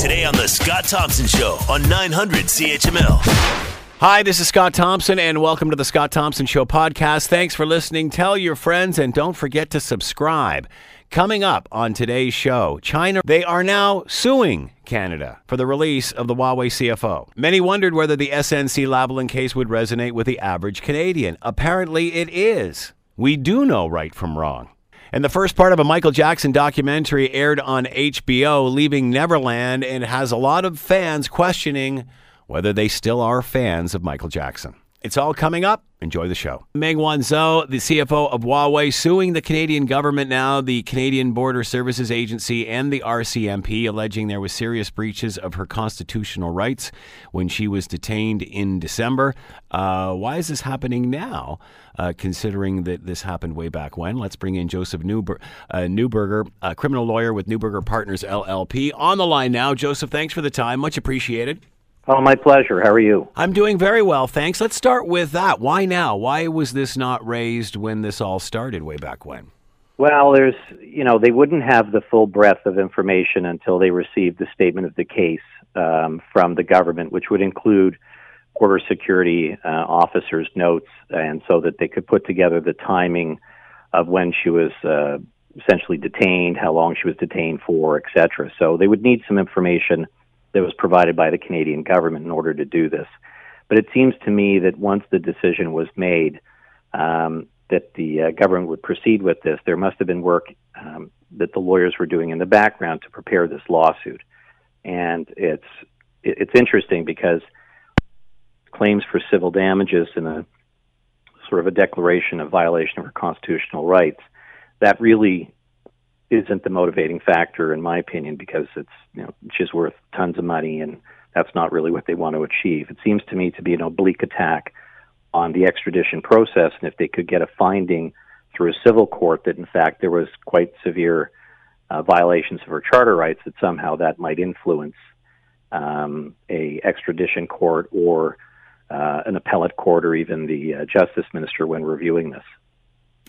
Today on The Scott Thompson Show on 900 CHML. Hi, this is Scott Thompson, and welcome to the Scott Thompson Show podcast. Thanks for listening. Tell your friends, and don't forget to subscribe. Coming up on today's show, China, they are now suing Canada for the release of the Huawei CFO. Many wondered whether the SNC Lavalin case would resonate with the average Canadian. Apparently, it is. We do know right from wrong. And the first part of a Michael Jackson documentary aired on HBO, Leaving Neverland, and has a lot of fans questioning whether they still are fans of Michael Jackson. It's all coming up. Enjoy the show. Meng Wanzhou, the CFO of Huawei, suing the Canadian government now, the Canadian Border Services Agency, and the RCMP, alleging there was serious breaches of her constitutional rights when she was detained in December. Uh, why is this happening now, uh, considering that this happened way back when? Let's bring in Joseph Newber- uh, Neuberger, a criminal lawyer with Neuberger Partners LLP, on the line now. Joseph, thanks for the time. Much appreciated. Oh, my pleasure. How are you? I'm doing very well, thanks. Let's start with that. Why now? Why was this not raised when this all started way back when? Well, there's, you know, they wouldn't have the full breadth of information until they received the statement of the case um, from the government, which would include border security uh, officers' notes, and so that they could put together the timing of when she was uh, essentially detained, how long she was detained for, et cetera. So they would need some information that was provided by the Canadian government in order to do this. But it seems to me that once the decision was made um, that the uh, government would proceed with this, there must have been work um, that the lawyers were doing in the background to prepare this lawsuit. And it's it's interesting because claims for civil damages and a sort of a declaration of violation of her constitutional rights that really isn't the motivating factor in my opinion because it's you know she's worth tons of money and that's not really what they want to achieve. It seems to me to be an oblique attack on the extradition process and if they could get a finding through a civil court that in fact there was quite severe uh, violations of her charter rights that somehow that might influence um, a extradition court or uh, an appellate court or even the uh, justice minister when reviewing this.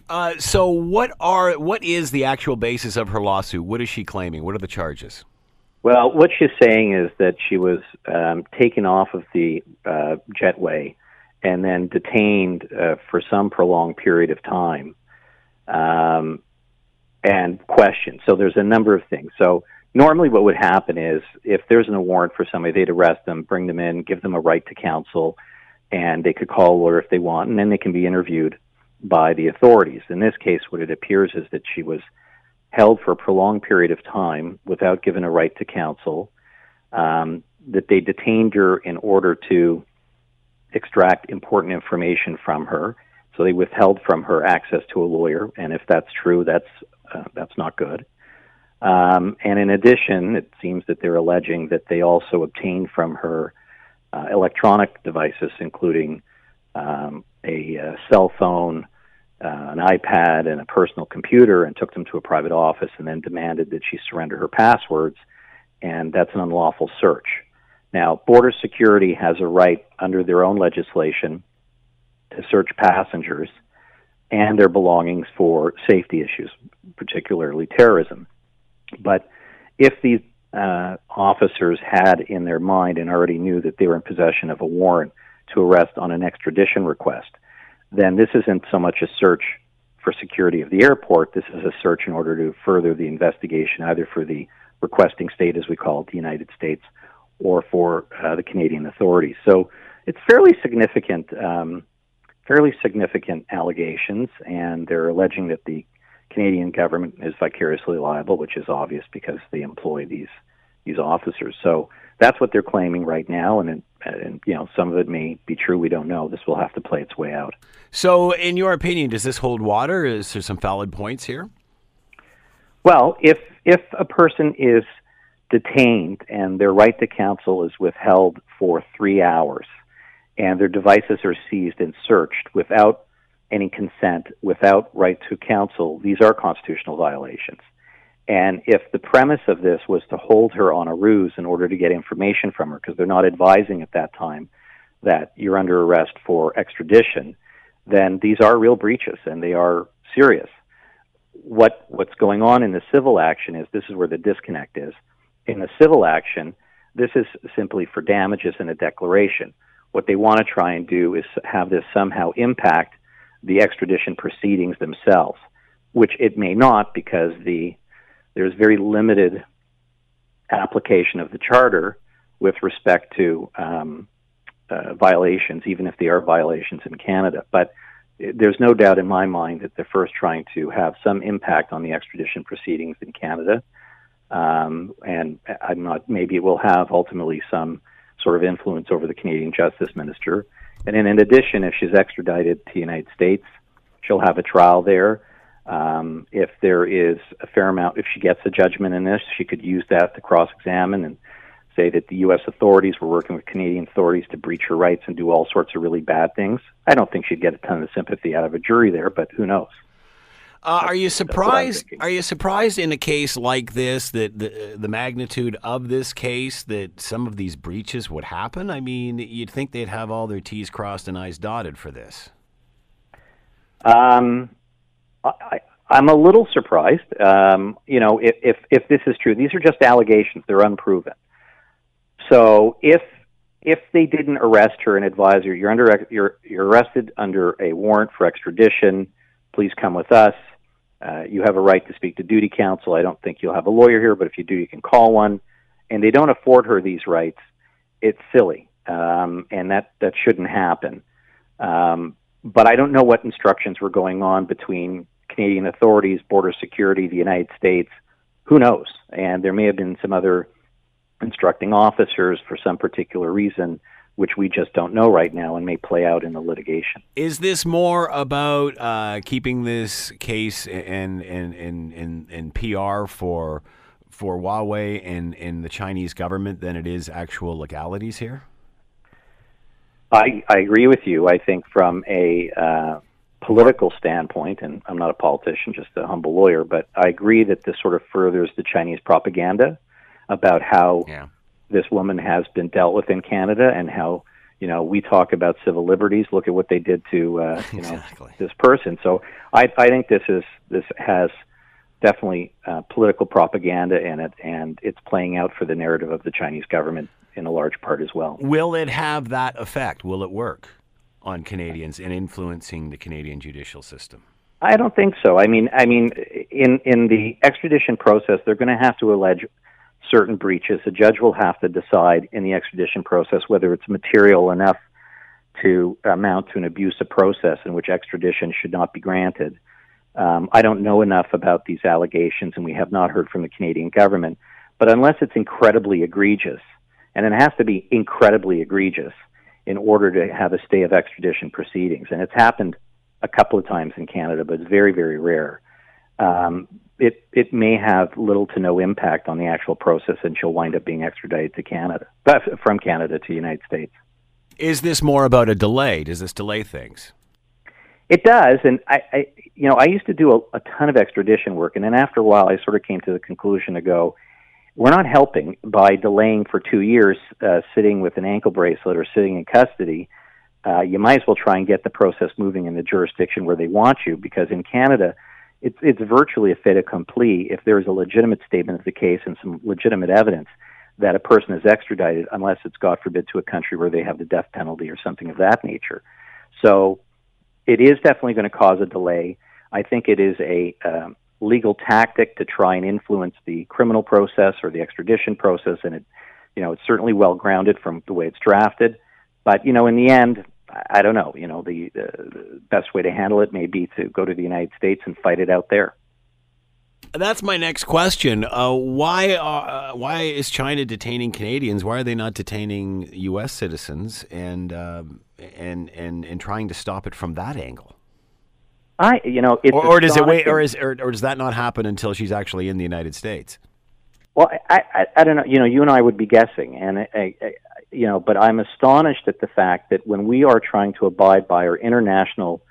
Uh, so, what are what is the actual basis of her lawsuit? What is she claiming? What are the charges? Well, what she's saying is that she was um, taken off of the uh, jetway and then detained uh, for some prolonged period of time um, and questioned. So there's a number of things. So normally, what would happen is if there's an a warrant for somebody, they'd arrest them, bring them in, give them a right to counsel, and they could call a lawyer if they want, and then they can be interviewed by the authorities. In this case, what it appears is that she was held for a prolonged period of time without given a right to counsel, um, that they detained her in order to extract important information from her. So they withheld from her access to a lawyer, and if that's true, that's uh, that's not good. Um, and in addition, it seems that they're alleging that they also obtained from her uh, electronic devices, including um, a, a, uh, cell phone, uh, an iPad, and a personal computer, and took them to a private office, and then demanded that she surrender her passwords. And that's an unlawful search. Now, border security has a right under their own legislation to search passengers and their belongings for safety issues, particularly terrorism. But if these uh, officers had in their mind and already knew that they were in possession of a warrant to arrest on an extradition request, then this isn't so much a search for security of the airport. This is a search in order to further the investigation, either for the requesting state, as we call it, the United States, or for uh, the Canadian authorities. So it's fairly significant, um, fairly significant allegations, and they're alleging that the Canadian government is vicariously liable, which is obvious because they employ these these officers. So that's what they're claiming right now, and, and you know some of it may be true. We don't know. This will have to play its way out. So, in your opinion, does this hold water? Is there some valid points here? Well, if if a person is detained and their right to counsel is withheld for three hours, and their devices are seized and searched without any consent, without right to counsel, these are constitutional violations. And if the premise of this was to hold her on a ruse in order to get information from her, because they're not advising at that time that you're under arrest for extradition, then these are real breaches and they are serious. What what's going on in the civil action is this is where the disconnect is. in the civil action, this is simply for damages in a declaration. What they want to try and do is have this somehow impact the extradition proceedings themselves, which it may not because the there's very limited application of the charter with respect to um, uh, violations, even if they are violations in Canada. But there's no doubt in my mind that they're first trying to have some impact on the extradition proceedings in Canada. Um, and I'm not, maybe it will have ultimately some sort of influence over the Canadian Justice Minister. And then in addition, if she's extradited to the United States, she'll have a trial there. Um, if there is a fair amount, if she gets a judgment in this, she could use that to cross examine and say that the U.S. authorities were working with Canadian authorities to breach her rights and do all sorts of really bad things. I don't think she'd get a ton of sympathy out of a jury there, but who knows? Uh, are you surprised? Are you surprised in a case like this that the the magnitude of this case that some of these breaches would happen? I mean, you'd think they'd have all their T's crossed and I's dotted for this. Um, I, I'm a little surprised. Um, you know, if, if if this is true, these are just allegations; they're unproven. So if if they didn't arrest her and advise her, you're under you're you're arrested under a warrant for extradition. Please come with us. Uh, you have a right to speak to duty counsel. I don't think you'll have a lawyer here, but if you do, you can call one. And they don't afford her these rights. It's silly, um, and that that shouldn't happen. Um, but I don't know what instructions were going on between Canadian authorities, border security, the United States. Who knows? And there may have been some other instructing officers for some particular reason which we just don't know right now and may play out in the litigation. Is this more about uh, keeping this case in in, in, in, in PR for for Huawei and, and the Chinese government than it is actual legalities here? I, I agree with you. I think from a uh, political standpoint, and I'm not a politician, just a humble lawyer, but I agree that this sort of furthers the Chinese propaganda about how yeah this woman has been dealt with in Canada and how you know we talk about civil liberties. Look at what they did to uh, you know this person. So I, I think this is this has definitely uh, political propaganda in it, and it's playing out for the narrative of the Chinese government in a large part as well. Will it have that effect? Will it work on Canadians in influencing the Canadian judicial system? I don't think so. I mean, I mean, in in the extradition process, they're going to have to allege certain breaches, a judge will have to decide in the extradition process whether it's material enough to amount to an abusive process in which extradition should not be granted. Um, I don't know enough about these allegations, and we have not heard from the Canadian government. But unless it's incredibly egregious, and it has to be incredibly egregious in order to have a stay of extradition proceedings, and it's happened a couple of times in Canada, but it's very, very rare. Um, it it may have little to no impact on the actual process, and she'll wind up being extradited to Canada, but from Canada to the United States. Is this more about a delay? Does this delay things? It does, and I, I you know, I used to do a, a ton of extradition work, and then after a while, I sort of came to the conclusion to go, we're not helping by delaying for two years, uh, sitting with an ankle bracelet or sitting in custody. Uh, you might as well try and get the process moving in the jurisdiction where they want you, because in Canada it's it's virtually a fait accompli if there is a legitimate statement of the case and some legitimate evidence that a person is extradited, unless it's God forbid to a country where they have the death penalty or something of that nature. So it is definitely going to cause a delay. I think it is a um, legal tactic to try and influence the criminal process or the extradition process, and it, you know, it's certainly well grounded from the way it's drafted. But you know, in the end, I don't know. You know, the, the best way to handle it may be to go to the United States and fight it out there. That's my next question. Uh, why uh, why is China detaining Canadians? Why are they not detaining U.S. citizens and um, and and and trying to stop it from that angle? I you know, or, or does it wait, or is or, or, does that not happen until she's actually in the United States? Well, I, I I don't know. You know, you and I would be guessing, and I, I, you know, but I'm astonished at the fact that when we are trying to abide by our international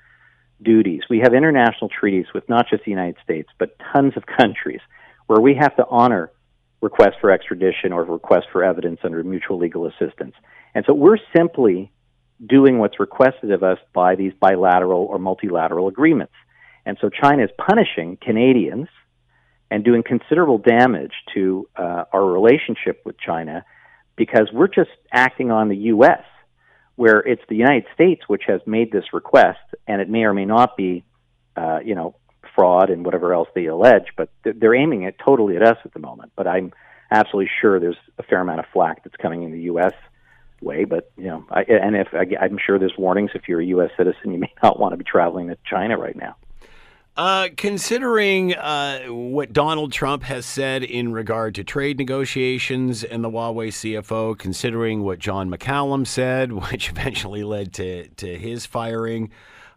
duties, we have international treaties with not just the United States, but tons of countries where we have to honor requests for extradition or requests for evidence under mutual legal assistance. And so we're simply doing what's requested of us by these bilateral or multilateral agreements. And so China is punishing Canadians and doing considerable damage to uh, our relationship with China because we're just acting on the U.S., where it's the United States which has made this request, and it may or may not be, uh, you know, fraud and whatever else they allege, but they're aiming it totally at us at the moment. But I'm absolutely sure there's a fair amount of flack that's coming in the U.S. way. But you know, I, and if I, I'm sure there's warnings if you're a U.S. citizen, you may not want to be traveling to China right now. Uh, considering uh, what Donald Trump has said in regard to trade negotiations and the Huawei CFO, considering what John McCallum said, which eventually led to, to his firing,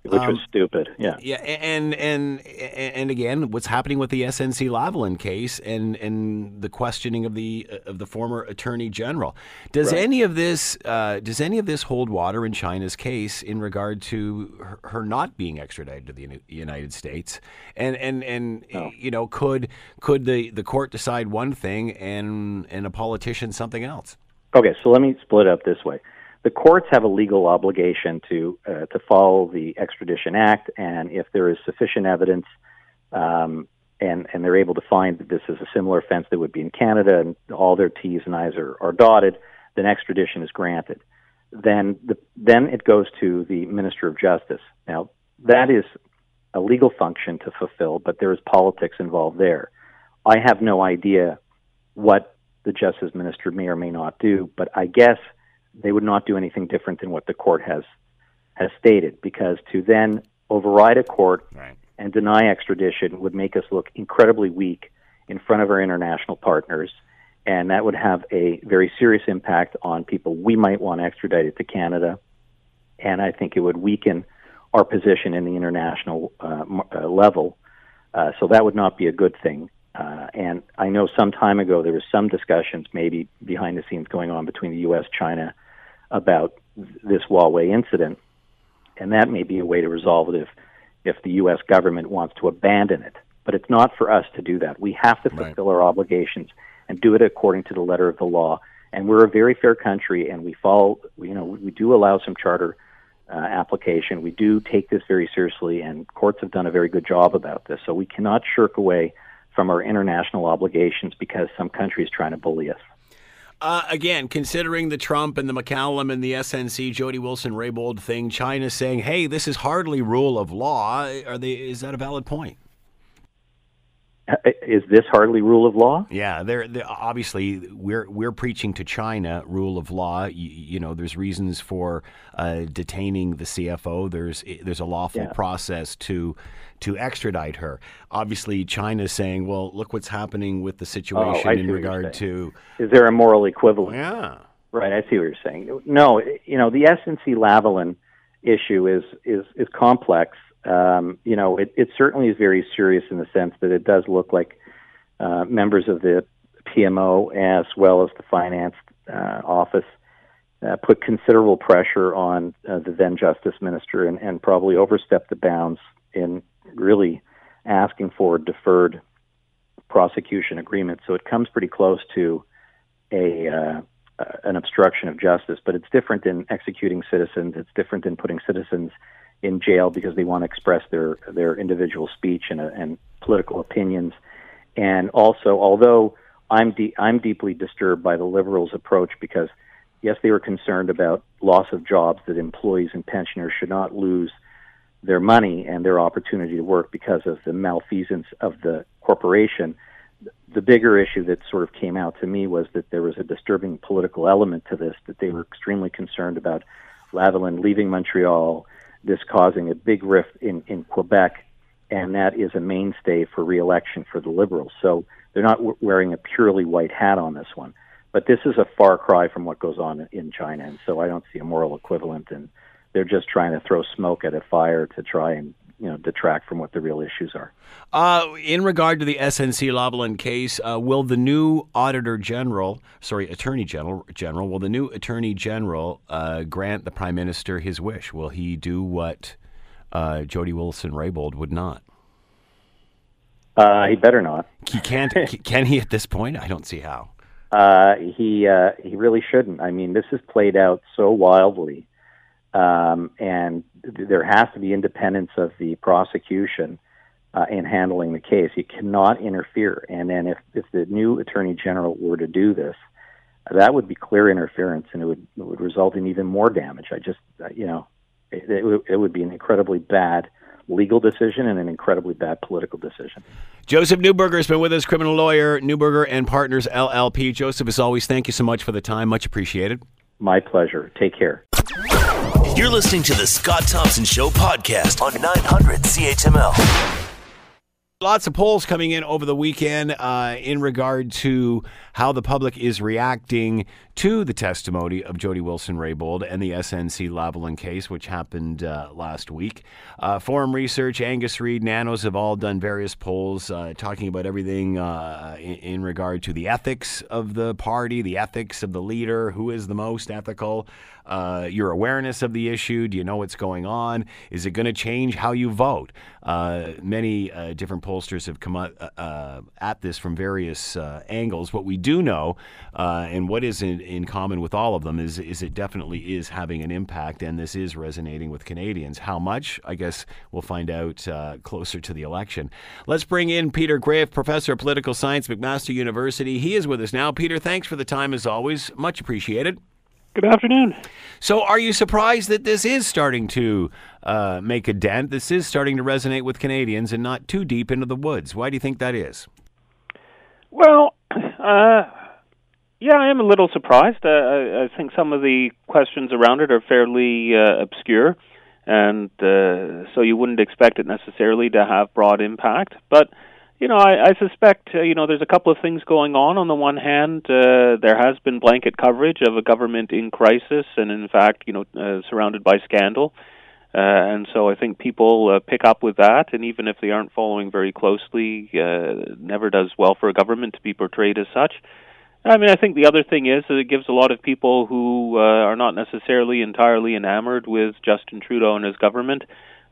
which um, was stupid. Yeah, yeah, and and and again, what's happening with the SNC Lavalin case and and the questioning of the of the former Attorney General. Does right. any of this uh, does any of this hold water in China's case in regard to her, her not being extradited to the United States? And and and no. you know, could could the the court decide one thing and and a politician something else? Okay, so let me split up this way the courts have a legal obligation to uh, to follow the extradition act, and if there is sufficient evidence, um, and and they're able to find that this is a similar offense that would be in Canada, and all their T's and I's are, are dotted, then extradition is granted. Then the, then it goes to the Minister of Justice. Now that is a legal function to fulfill, but there is politics involved there. I have no idea what the Justice Minister may or may not do, but I guess they would not do anything different than what the court has has stated because to then override a court right. and deny extradition would make us look incredibly weak in front of our international partners and that would have a very serious impact on people we might want extradited to Canada and I think it would weaken our position in the international uh, uh, level uh, so that would not be a good thing uh, and I know some time ago there was some discussions, maybe behind the scenes, going on between the U.S., China, about this Huawei incident, and that may be a way to resolve it if if the U.S. government wants to abandon it. But it's not for us to do that. We have to fulfill right. our obligations and do it according to the letter of the law. And we're a very fair country, and we follow. You know, we do allow some charter uh, application. We do take this very seriously, and courts have done a very good job about this. So we cannot shirk away from our international obligations because some country is trying to bully us. Uh, again, considering the Trump and the McCallum and the SNC Jody Wilson Raybould thing, China saying, "Hey, this is hardly rule of law." Are they? Is that a valid point? Is this hardly rule of law? Yeah, they're, obviously we're we're preaching to China rule of law. You, you know, there's reasons for uh, detaining the CFO. There's there's a lawful yeah. process to to extradite her. Obviously, China's saying, "Well, look what's happening with the situation oh, in regard to." Is there a moral equivalent? Yeah, right. I see what you're saying. No, you know, the SNC Lavalin issue is is is complex um, you know, it, it certainly is very serious in the sense that it does look like uh, members of the PMO as well as the finance uh, office uh, put considerable pressure on uh, the then justice minister and, and probably overstepped the bounds in really asking for deferred prosecution agreement. So it comes pretty close to a uh, an obstruction of justice, but it's different in executing citizens. It's different in putting citizens in jail because they want to express their their individual speech and, and political opinions. And also, although I'm de- I'm deeply disturbed by the liberals' approach because yes, they were concerned about loss of jobs that employees and pensioners should not lose their money and their opportunity to work because of the malfeasance of the corporation. The bigger issue that sort of came out to me was that there was a disturbing political element to this, that they were extremely concerned about Lavalin leaving Montreal, this causing a big rift in, in Quebec, and that is a mainstay for reelection for the Liberals. So they're not w- wearing a purely white hat on this one. But this is a far cry from what goes on in China, and so I don't see a moral equivalent. And they're just trying to throw smoke at a fire to try and you know detract from what the real issues are. Uh, in regard to the SNC Lavalin case, uh, will the new Auditor General, sorry, Attorney General, General, will the new Attorney General uh, grant the Prime Minister his wish? Will he do what uh, Jody Wilson Raybould would not? Uh, he better not. He can't. can he at this point? I don't see how. Uh, he he really shouldn't. I mean, this has played out so wildly um, and there has to be independence of the prosecution uh, in handling the case. You cannot interfere. And then if, if the new attorney general were to do this, that would be clear interference, and it would it would result in even more damage. I just, uh, you know, it, it, it would be an incredibly bad legal decision and an incredibly bad political decision. Joseph Neuberger has been with us, criminal lawyer, Neuberger and Partners LLP. Joseph, as always, thank you so much for the time. Much appreciated. My pleasure. Take care. You're listening to the Scott Thompson Show podcast on 900 CHML. Lots of polls coming in over the weekend uh, in regard to how the public is reacting to the testimony of Jody Wilson Raybould and the SNC Lavalin case, which happened uh, last week. Uh, Forum Research, Angus Reid, Nanos have all done various polls uh, talking about everything uh, in, in, regard to the ethics of the party, the ethics of the leader, who is the most ethical, uh, your awareness of the issue. Do you know what's going on? Is it going to change how you vote? Uh, many different pollsters have come at this from various angles. What we do know, and what is in, in common with all of them is is it definitely is having an impact, and this is resonating with Canadians. How much? I guess we'll find out uh, closer to the election. Let's bring in Peter Graefe, professor of political science, McMaster University. He is with us now. Peter, thanks for the time as always. Much appreciated. Good afternoon. So, are you surprised that this is starting to uh, make a dent? This is starting to resonate with Canadians and not too deep into the woods. Why do you think that is? Well, uh, yeah, I am a little surprised. Uh, I, I think some of the questions around it are fairly uh, obscure, and uh, so you wouldn't expect it necessarily to have broad impact. But you know, I, I suspect uh, you know there's a couple of things going on. On the one hand, uh, there has been blanket coverage of a government in crisis, and in fact, you know, uh, surrounded by scandal. Uh, and so I think people uh, pick up with that, and even if they aren't following very closely, uh, never does well for a government to be portrayed as such. I mean, I think the other thing is that it gives a lot of people who uh, are not necessarily entirely enamored with Justin Trudeau and his government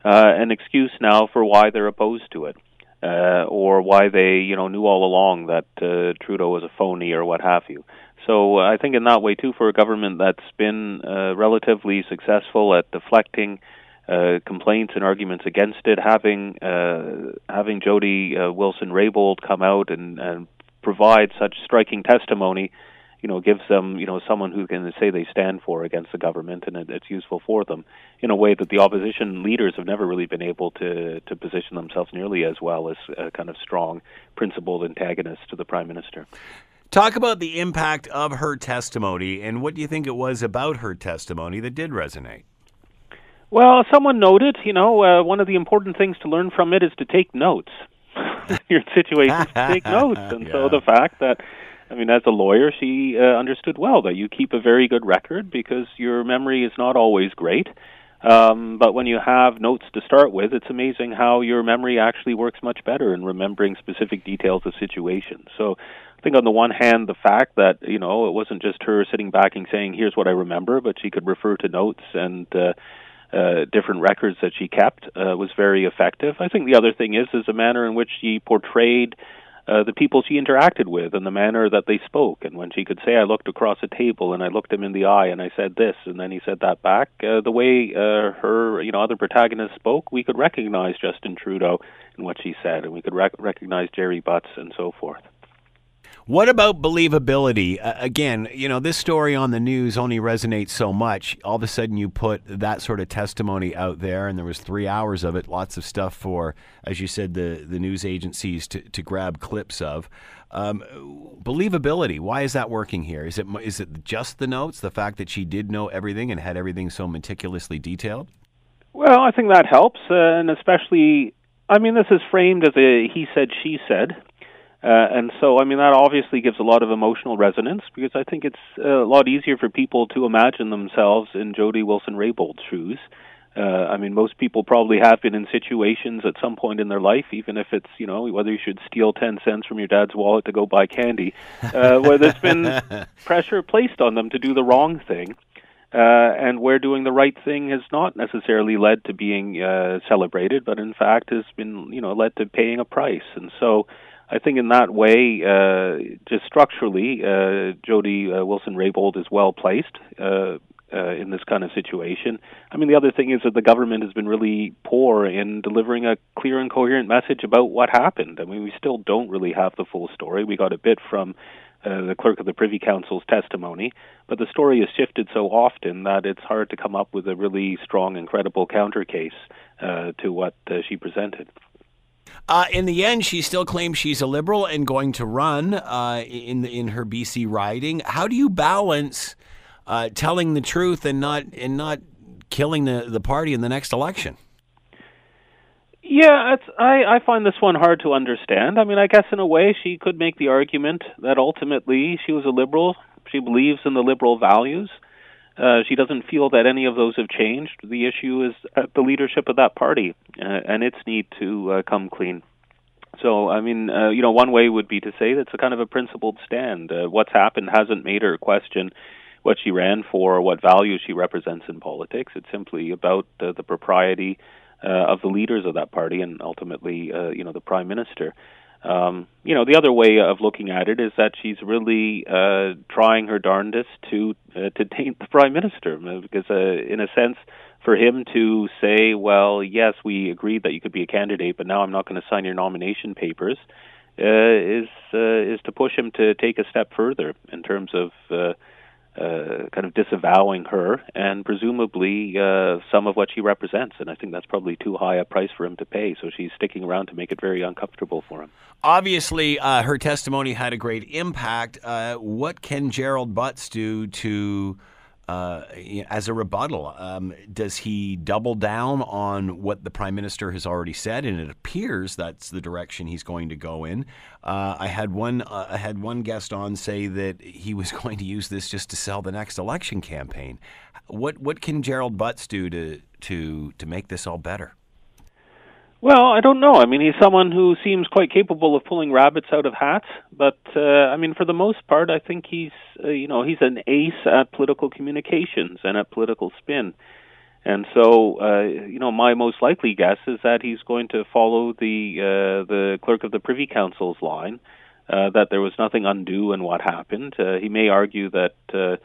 uh, an excuse now for why they're opposed to it, uh, or why they, you know, knew all along that uh, Trudeau was a phony or what have you. So uh, I think in that way too, for a government that's been uh, relatively successful at deflecting uh, complaints and arguments against it, having uh, having Jody uh, Wilson Raybould come out and, and provide such striking testimony, you know, gives them, you know, someone who can say they stand for against the government, and it, it's useful for them in a way that the opposition leaders have never really been able to to position themselves nearly as well as a kind of strong, principled antagonists to the prime minister. Talk about the impact of her testimony, and what do you think it was about her testimony that did resonate? Well, someone noted, you know, uh, one of the important things to learn from it is to take notes. your situations to take notes. And yeah. so the fact that, I mean, as a lawyer, she uh, understood well that you keep a very good record because your memory is not always great. Um, but when you have notes to start with, it's amazing how your memory actually works much better in remembering specific details of situations. So I think on the one hand, the fact that, you know, it wasn't just her sitting back and saying, here's what I remember, but she could refer to notes and, uh, uh, different records that she kept uh, was very effective. I think the other thing is is the manner in which she portrayed uh, the people she interacted with and the manner that they spoke. And when she could say, "I looked across a table and I looked him in the eye and I said this," and then he said that back, uh, the way uh, her you know other protagonists spoke, we could recognize Justin Trudeau in what she said, and we could rec- recognize Gerry Butts and so forth. What about believability? Uh, again, you know, this story on the news only resonates so much. All of a sudden, you put that sort of testimony out there, and there was three hours of it. Lots of stuff for, as you said, the the news agencies to, to grab clips of. Um, believability. Why is that working here? Is it is it just the notes, the fact that she did know everything and had everything so meticulously detailed? Well, I think that helps, uh, and especially, I mean, this is framed as a he said, she said. Uh, and so, I mean, that obviously gives a lot of emotional resonance because I think it's a lot easier for people to imagine themselves in Jody Wilson Raybould's shoes. Uh, I mean, most people probably have been in situations at some point in their life, even if it's, you know, whether you should steal 10 cents from your dad's wallet to go buy candy, uh, where there's been pressure placed on them to do the wrong thing. Uh, and where doing the right thing has not necessarily led to being uh, celebrated, but in fact has been, you know, led to paying a price. And so, I think in that way, uh, just structurally, uh, Jody uh, Wilson Raybould is well placed. Uh, uh, in this kind of situation. I mean, the other thing is that the government has been really poor in delivering a clear and coherent message about what happened. I mean, we still don't really have the full story. We got a bit from uh, the clerk of the Privy Council's testimony, but the story has shifted so often that it's hard to come up with a really strong and credible counter case uh, to what uh, she presented. Uh, in the end, she still claims she's a liberal and going to run uh, in in her BC riding. How do you balance uh, telling the truth and not and not killing the, the party in the next election? Yeah, it's, I I find this one hard to understand. I mean, I guess in a way she could make the argument that ultimately she was a liberal. She believes in the liberal values. Uh, she doesn't feel that any of those have changed. The issue is at the leadership of that party uh, and its need to uh, come clean. So, I mean, uh, you know, one way would be to say that's a kind of a principled stand. Uh, what's happened hasn't made her question what she ran for or what values she represents in politics. It's simply about uh, the propriety uh, of the leaders of that party and ultimately, uh, you know, the prime minister. Um, you know, the other way of looking at it is that she's really uh, trying her darndest to uh, to taint the prime minister, uh, because uh, in a sense, for him to say, "Well, yes, we agreed that you could be a candidate, but now I'm not going to sign your nomination papers," uh, is uh, is to push him to take a step further in terms of. Uh, uh, kind of disavowing her and presumably uh, some of what she represents. And I think that's probably too high a price for him to pay. So she's sticking around to make it very uncomfortable for him. Obviously, uh, her testimony had a great impact. Uh, what can Gerald Butts do to uh, as a rebuttal? Um, does he double down on what the prime minister has already said? And it appears that's the direction he's going to go in. Uh, I had one. Uh, I had one guest on say that he was going to use this just to sell the next election campaign. What what can Gerald Butts do to to to make this all better? Well, I don't know. I mean, he's someone who seems quite capable of pulling rabbits out of hats, but uh, I mean, for the most part, I think he's uh, you know he's an ace at political communications and at political spin. And so, uh, you know, my most likely guess is that he's going to follow the uh, the clerk of the Privy Council's line uh, that there was nothing undue in what happened. Uh, he may argue that uh,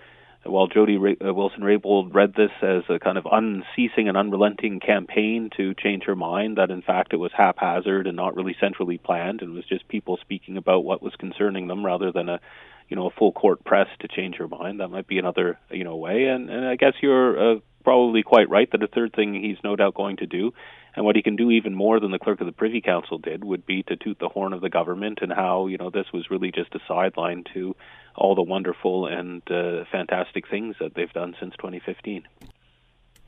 while Jody Ra- uh, Wilson Raybould read this as a kind of unceasing and unrelenting campaign to change her mind, that in fact it was haphazard and not really centrally planned, and was just people speaking about what was concerning them rather than a, you know, a full court press to change her mind. That might be another, you know, way. And, and I guess you're uh, probably quite right that a third thing he's no doubt going to do, and what he can do even more than the clerk of the Privy Council did, would be to toot the horn of the government and how you know this was really just a sideline to all the wonderful and uh, fantastic things that they've done since 2015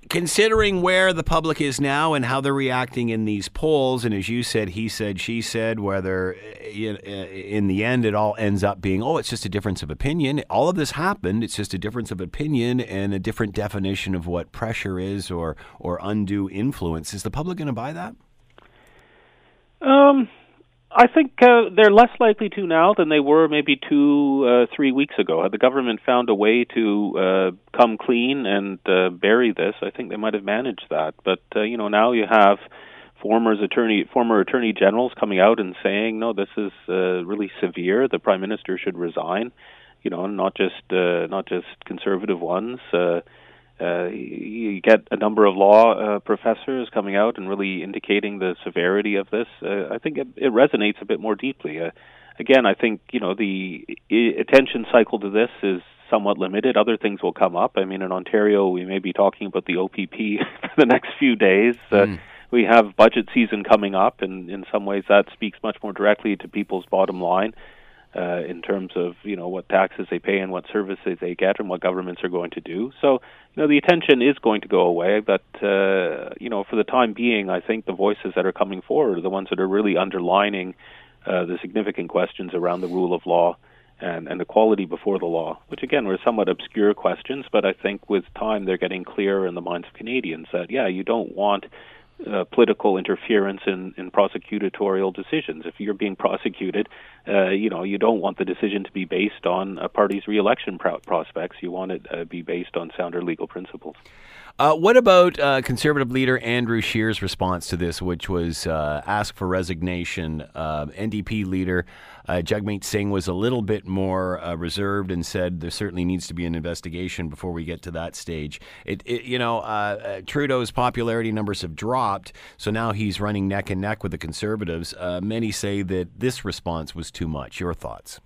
considering where the public is now and how they're reacting in these polls, and as you said, he said, she said, whether in the end it all ends up being, oh, it's just a difference of opinion. All of this happened. It's just a difference of opinion and a different definition of what pressure is or or undue influence. Is the public going to buy that? Um, I think uh, they're less likely to now than they were maybe two, uh, three weeks ago. Had the government found a way to uh, come clean and uh, bury this, I think they might have managed that. But uh, you know, now you have former attorney, former attorney generals coming out and saying, "No, this is uh, really severe. The prime minister should resign." You know, not just uh, not just conservative ones. Uh, uh, you get a number of law uh, professors coming out and really indicating the severity of this. Uh, I think it, it resonates a bit more deeply. Uh, again, I think you know the attention cycle to this is somewhat limited. Other things will come up. I mean, in Ontario, we may be talking about the OPP for the next few days. Mm. We have budget season coming up, and in some ways, that speaks much more directly to people's bottom line uh, in terms of you know what taxes they pay and what services they get and what governments are going to do. So you know the attention is going to go away, but uh, you know for the time being, I think the voices that are coming forward are the ones that are really underlining uh, the significant questions around the rule of law and, and equality before the law, which again were somewhat obscure questions, but I think with time they're getting clearer in the minds of Canadians that yeah, you don't want uh, political interference in, in prosecutorial decisions. If you're being prosecuted, uh, you know you don't want the decision to be based on a party's reelection pro- prospects. You want it to uh, be based on sounder legal principles. Uh, what about uh, conservative leader Andrew Scheer's response to this, which was uh, ask for resignation? NDP leader Uh, Jagmeet Singh was a little bit more uh, reserved and said there certainly needs to be an investigation before we get to that stage. It, it you know, uh, uh Trudeau's popularity numbers have dropped, so now he's running neck and neck with the Conservatives. Uh, many say that this response was too much. Your thoughts?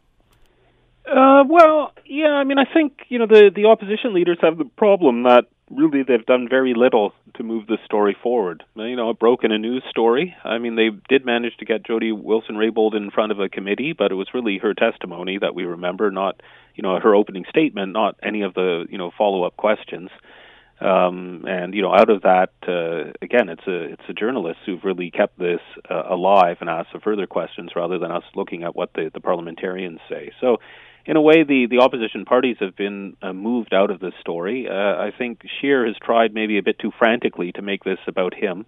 Uh, well, yeah, I mean, I think you know the the opposition leaders have the problem that really they've done very little to move the story forward. You know, it broke in a news story. I mean, they did manage to get Jody Wilson-Raybould in front of a committee, but it was really her testimony that we remember, not you know her opening statement, not any of the you know follow-up questions. Um, and you know, out of that, uh, again, it's a it's a journalists who've really kept this uh, alive and asked further questions rather than us looking at what the the parliamentarians say. So in a way, the, the opposition parties have been uh, moved out of this story. Uh, I think Scheer has tried maybe a bit too frantically to make this about him.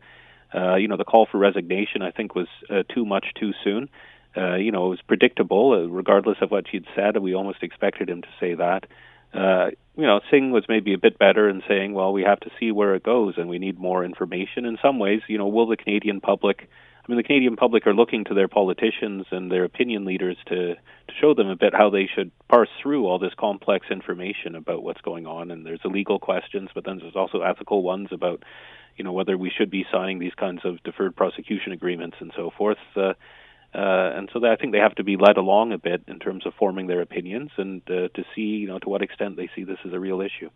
Uh, you know, the call for resignation, I think, was uh, too much too soon. Uh, you know, it was predictable, uh, regardless of what she'd said. We almost expected him to say that. Uh, you know, Singh was maybe a bit better in saying, well, we have to see where it goes and we need more information. In some ways, you know, will the Canadian public I mean, the Canadian public are looking to their politicians and their opinion leaders to to show them a bit how they should parse through all this complex information about what's going on. And there's legal questions, but then there's also ethical ones about, you know, whether we should be signing these kinds of deferred prosecution agreements and so forth. Uh, uh, and so they, I think they have to be led along a bit in terms of forming their opinions and uh, to see, you know, to what extent they see this as a real issue.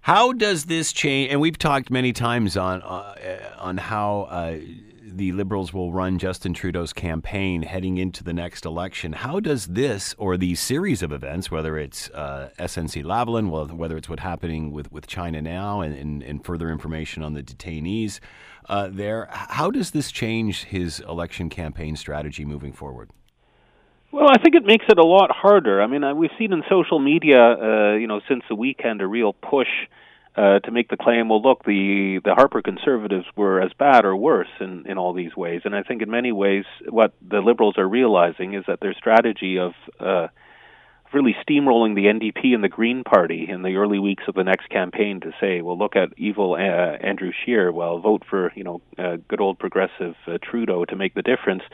How does this change? And we've talked many times on uh, on how uh, the Liberals will run Justin Trudeau's campaign heading into the next election. How does this or these series of events, whether it's uh, SNC Lavalin, whether it's what's happening with, with China now, and, and, and further information on the detainees uh, there, how does this change his election campaign strategy moving forward? Well, I think it makes it a lot harder. I mean, uh, we've seen in social media, uh, you know, since the weekend, a real push uh, to make the claim, well, look, the the Harper conservatives were as bad or worse in in all these ways. And I think in many ways, what the liberals are realizing is that their strategy of uh, really steamrolling the NDP and the Green Party in the early weeks of the next campaign to say, well, look at evil uh, Andrew Scheer, well, vote for you know uh, good old progressive uh, Trudeau to make the difference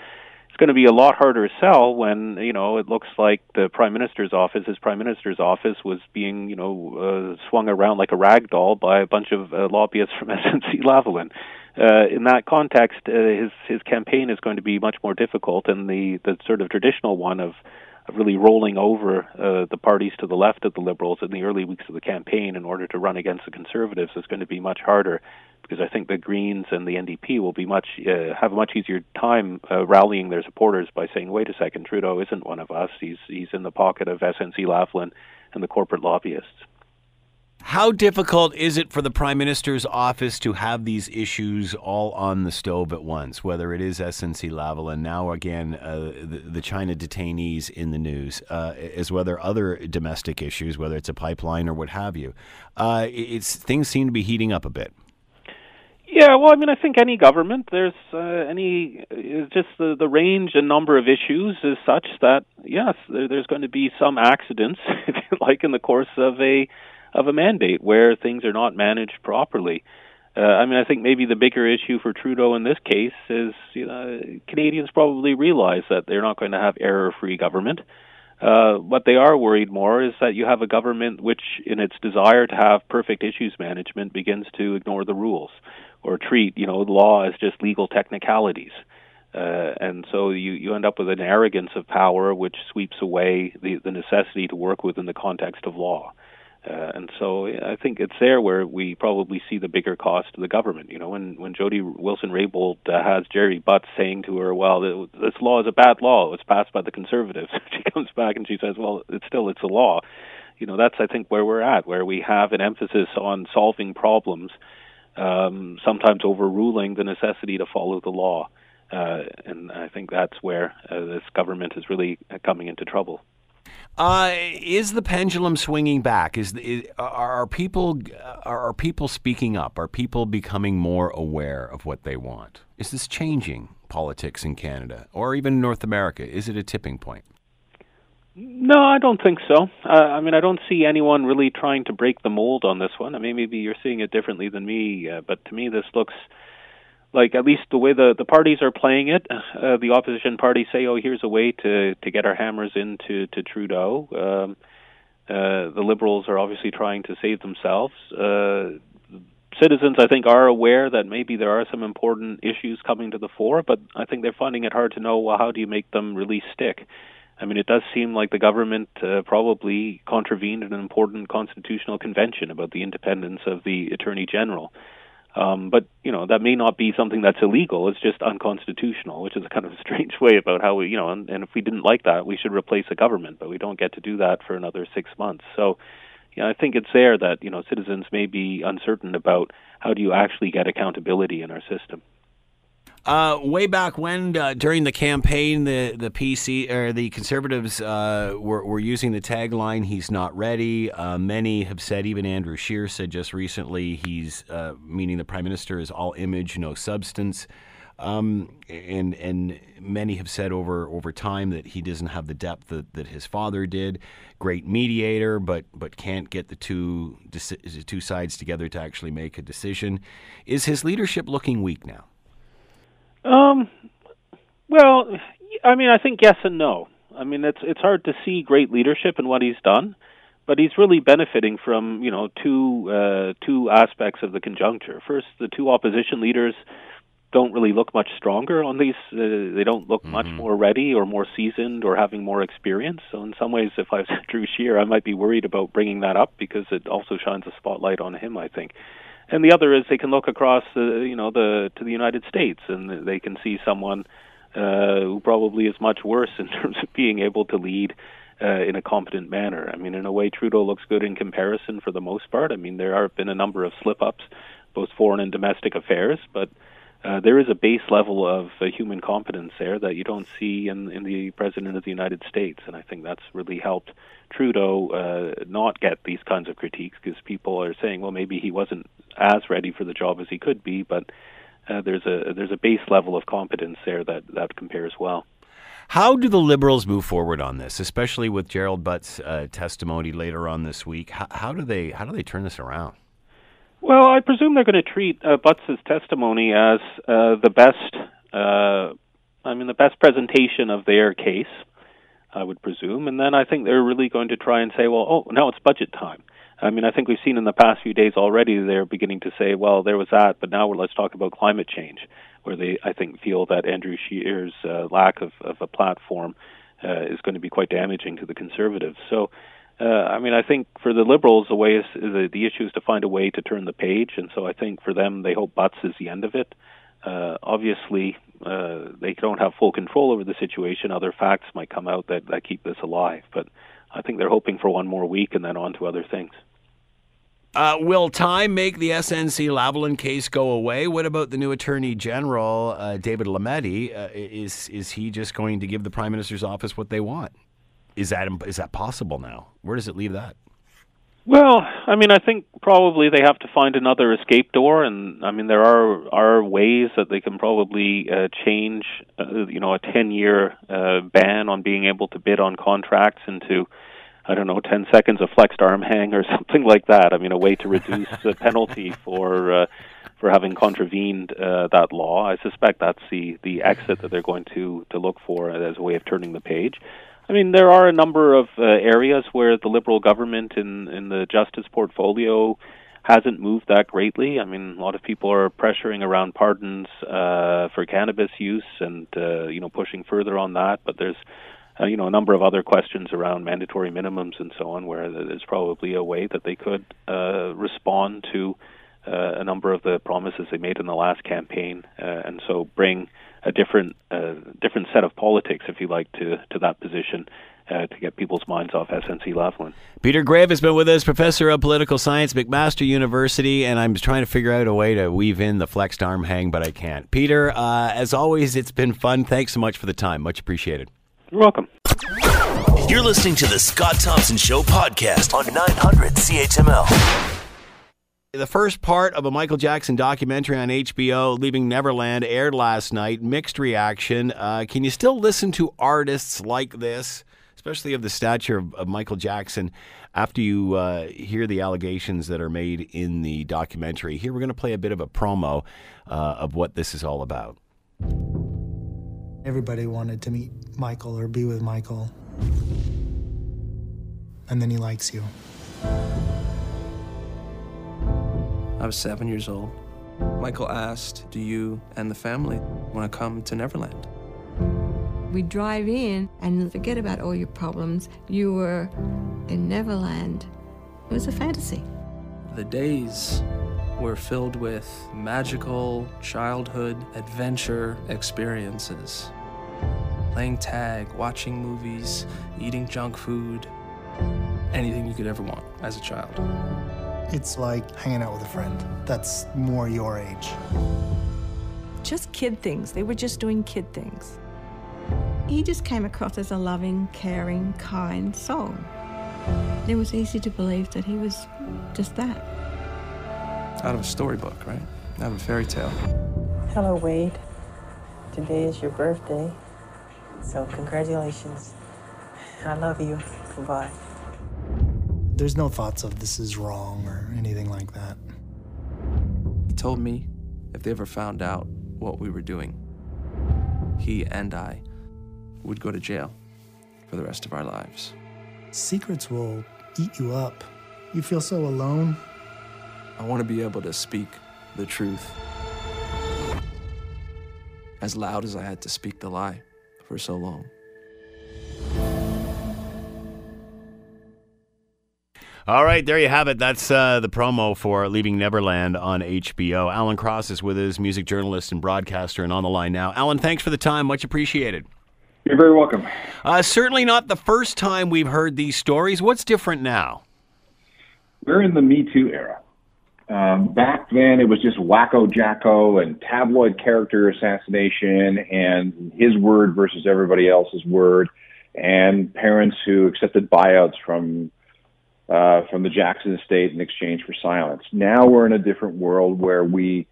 it's going to be a lot harder to sell when you know it looks like the prime minister's office, his prime minister's office, was being you know uh, swung around like a rag doll by a bunch of uh, lobbyists from SNC Lavalin. Uh, in that context, uh, his his campaign is going to be much more difficult, and the the sort of traditional one of really rolling over uh, the parties to the left of the Liberals in the early weeks of the campaign in order to run against the Conservatives is going to be much harder because I think the Greens and the NDP will be much uh, have a much easier time uh, rallying their supporters by saying, "Wait a second, Trudeau isn't one of us. He's he's in the pocket of SNC Lavalin and the corporate lobbyists." How difficult is it for the Prime Minister's office to have these issues all on the stove at once, whether it is SNC Lavalin, now again uh, the, the, China detainees in the news, uh, as whether other domestic issues, whether it's a pipeline or what have you? Uh, it's Things seem to be heating up a bit. Yeah, well, I mean, I think any government, there's uh, any, it's just the, the range and number of issues is such that, yes, there, there's going to be some accidents, like, in the course of a of a mandate where things are not managed properly. Uh, I mean, I think maybe the bigger issue for Trudeau in this case is you know, Canadians probably realize that they're not going to have error-free government. Uh, what they are worried more is that you have a government which, in its desire to have perfect issues management, begins to ignore the rules or treat you know law as just legal technicalities. Uh, and so you, you end up with an arrogance of power which sweeps away the, the necessity to work within the context of law. Uh, and so I think it's there where we probably see the bigger cost to the government. You know, when when Jody Wilson Raybould uh, has Gerry Butts saying to her, "Well, this law is a bad law. It was passed by the conservatives." she comes back and she says, "Well, it's still it's a law." You know, that's I think where we're at, where we have an emphasis on solving problems, um, sometimes overruling the necessity to follow the law. Uh, and I think that's where uh, this government is really coming into trouble. Uh, is the pendulum swinging back? Is, is are people are people speaking up? Are people becoming more aware of what they want? Is this changing politics in Canada or even North America? Is it a tipping point? No, I don't think so. Uh, I mean, I don't see anyone really trying to break the mold on this one. I mean, maybe you're seeing it differently than me, uh, but to me, this looks like at least the way the the parties are playing it, uh, the opposition parties say, "Oh, here's a way to to get our hammers into to Trudeau." Um, uh, the Liberals are obviously trying to save themselves. Uh, citizens, I think, are aware that maybe there are some important issues coming to the fore, but I think they're finding it hard to know well, how do you make them really stick. I mean, it does seem like the government uh, probably contravened an important constitutional convention about the independence of the Attorney General. Um, but you know that may not be something that's illegal. It's just unconstitutional, which is a kind of a strange way about how we, you know, and, and if we didn't like that, we should replace a government. But we don't get to do that for another six months. So, you know, I think it's there that you know citizens may be uncertain about how do you actually get accountability in our system. Uh, way back when, uh, during the campaign, the the PC or the Conservatives uh, were, were using the tagline "He's not ready." Uh, many have said, even Andrew Scheer said just recently, he's uh, meaning the Prime Minister is all image, no substance. Um, and and many have said over over time that he doesn't have the depth that, that his father did. Great mediator, but but can't get the two two sides together to actually make a decision. Is his leadership looking weak now? Um, well, I mean, I think yes and no. I mean, it's it's hard to see great leadership in what he's done, but he's really benefiting from you know two uh, two aspects of the conjuncture. First, the two opposition leaders don't really look much stronger on these. Uh, they don't look mm-hmm. much more ready or more seasoned or having more experience. So in some ways, if I was Drew Scheer, I might be worried about bringing that up because it also shines a spotlight on him. I think and the other is they can look across the you know the to the United States and they can see someone uh, who probably is much worse in terms of being able to lead uh, in a competent manner. I mean, in a way, Trudeau looks good in comparison for the most part. I mean, there have been a number of slip ups, both foreign and domestic affairs, but uh, there is a base level of uh, human competence there that you don't see in, in the president of the United States, and I think that's really helped Trudeau uh, not get these kinds of critiques because people are saying, well, maybe he wasn't as ready for the job as he could be, but uh, there's a there's a base level of competence there that that compares well. How do the Liberals move forward on this, especially with Gerald Butts' uh, testimony later on this week? How, how, do they how do they turn this around? Well, I presume they're going to treat uh, Butts' testimony as uh, the best. Uh, I mean, the best presentation of their case. I would presume, and then I think they're really going to try and say, well, oh, now it's budget time. I mean, I think we've seen in the past few days already they're beginning to say, well, there was that, but now let's talk about climate change, where they, I think, feel that Andrew Scheer's uh, lack of, of a platform uh, is going to be quite damaging to the Conservatives. So, uh, I mean, I think for the Liberals, the way is, the, the issue is to find a way to turn the page, and so I think for them, they hope Butts is the end of it. Uh, obviously, uh, they don't have full control over the situation. Other facts might come out that, that keep this alive, but I think they're hoping for one more week and then on to other things. Uh, will time make the SNC Lavalin case go away? What about the new Attorney General, uh, David Lametti? Uh, is is he just going to give the Prime Minister's office what they want? Is that is that possible now? Where does it leave that? Well, I mean, I think probably they have to find another escape door, and I mean, there are are ways that they can probably uh, change, uh, you know, a ten year uh, ban on being able to bid on contracts into, I don't know, ten seconds of flexed arm hang or something like that. I mean, a way to reduce the penalty for. Uh, for having contravened uh, that law, I suspect that's the the exit that they're going to to look for as a way of turning the page. I mean, there are a number of uh, areas where the Liberal government in in the justice portfolio hasn't moved that greatly. I mean, a lot of people are pressuring around pardons uh, for cannabis use and uh, you know pushing further on that. But there's uh, you know a number of other questions around mandatory minimums and so on, where there's probably a way that they could uh, respond to uh, a number of the promises they made in the last campaign, uh, and so bring a different uh, different set of politics, if you like, to to that position. Uh, to get people's minds off SNC Lavalin. Peter Graefe has been with us, professor of political science, McMaster University, and I'm trying to figure out a way to weave in the flexed arm hang, but I can't. Peter, uh, as always, it's been fun. Thanks so much for the time. Much appreciated. You're welcome. You're listening to the Scott Thompson Show podcast on 900 CHML. The first part of a Michael Jackson documentary on HBO, Leaving Neverland, aired last night. Mixed reaction. Uh, can you still listen to artists like this? especially of the stature of, of Michael Jackson, after you uh, hear the allegations that are made in the documentary. Here, we're going to play a bit of a promo uh, of what this is all about. Everybody wanted to meet Michael or be with Michael. And then he likes you. I was seven years old. Michael asked, Do you and the family want to come to Neverland? We drive in and forget about all your problems. You were in Neverland. It was a fantasy. The days were filled with magical childhood adventure experiences. Playing tag, watching movies, eating junk food, anything you could ever want as a child. It's like hanging out with a friend that's more your age. Just kid things. They were just doing kid things. He just came across as a loving, caring, kind soul. It was easy to believe that he was just that. Out of a storybook, right? Out of a fairy tale. Hello, Wade. Today is your birthday, so congratulations. I love you. Goodbye. There's no thoughts of this is wrong or anything like that. He told me if they ever found out what we were doing, he and I would go to jail for the rest of our lives. Secrets will eat you up. You feel so alone. I want to be able to speak the truth as loud as I had to speak the lie for so long. All right, there you have it. That's uh, the promo for Leaving Neverland on HBO. Alan Cross is with us, music journalist and broadcaster, and on the line now. Alan, thanks for the time. Much appreciated. You're very welcome. Uh, certainly not the first time we've heard these stories. What's different now? We're in the Me Too era. Um, back then, it was just wacko jacko and tabloid character assassination and his word versus everybody else's word, and parents who accepted buyouts from uh, from the Jackson estate in exchange for silence. Now we're in a different world where we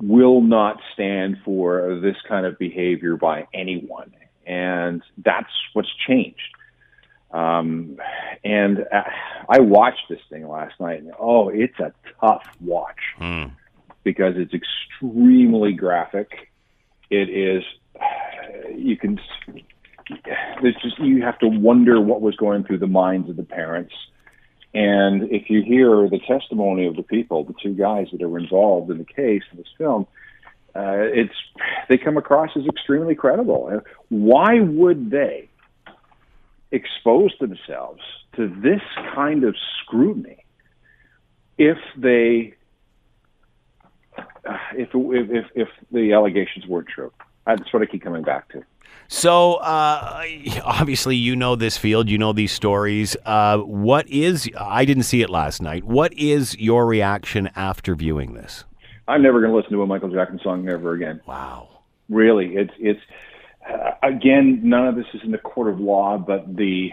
will not stand for this kind of behavior by anyone, and that's what's changed. Um, and uh, I watched this thing last night, and oh, it's a tough watch Hmm. because it's extremely graphic. It is, you can, there's just, you have to wonder what was going through the minds of the parents. And if you hear the testimony of the people, the two guys that are involved in the case in this film, uh, it's they come across as extremely credible. Why would they expose themselves to this kind of scrutiny if they uh, if, if if if the allegations weren't true? That's what I keep coming back to. So, uh, obviously, you know this field, you know these stories. Uh, what is, I didn't see it last night. What is your reaction after viewing this? I'm never going to listen to a Michael Jackson song ever again. Wow. Really, it's it's uh, again none of this is in the court of law, but the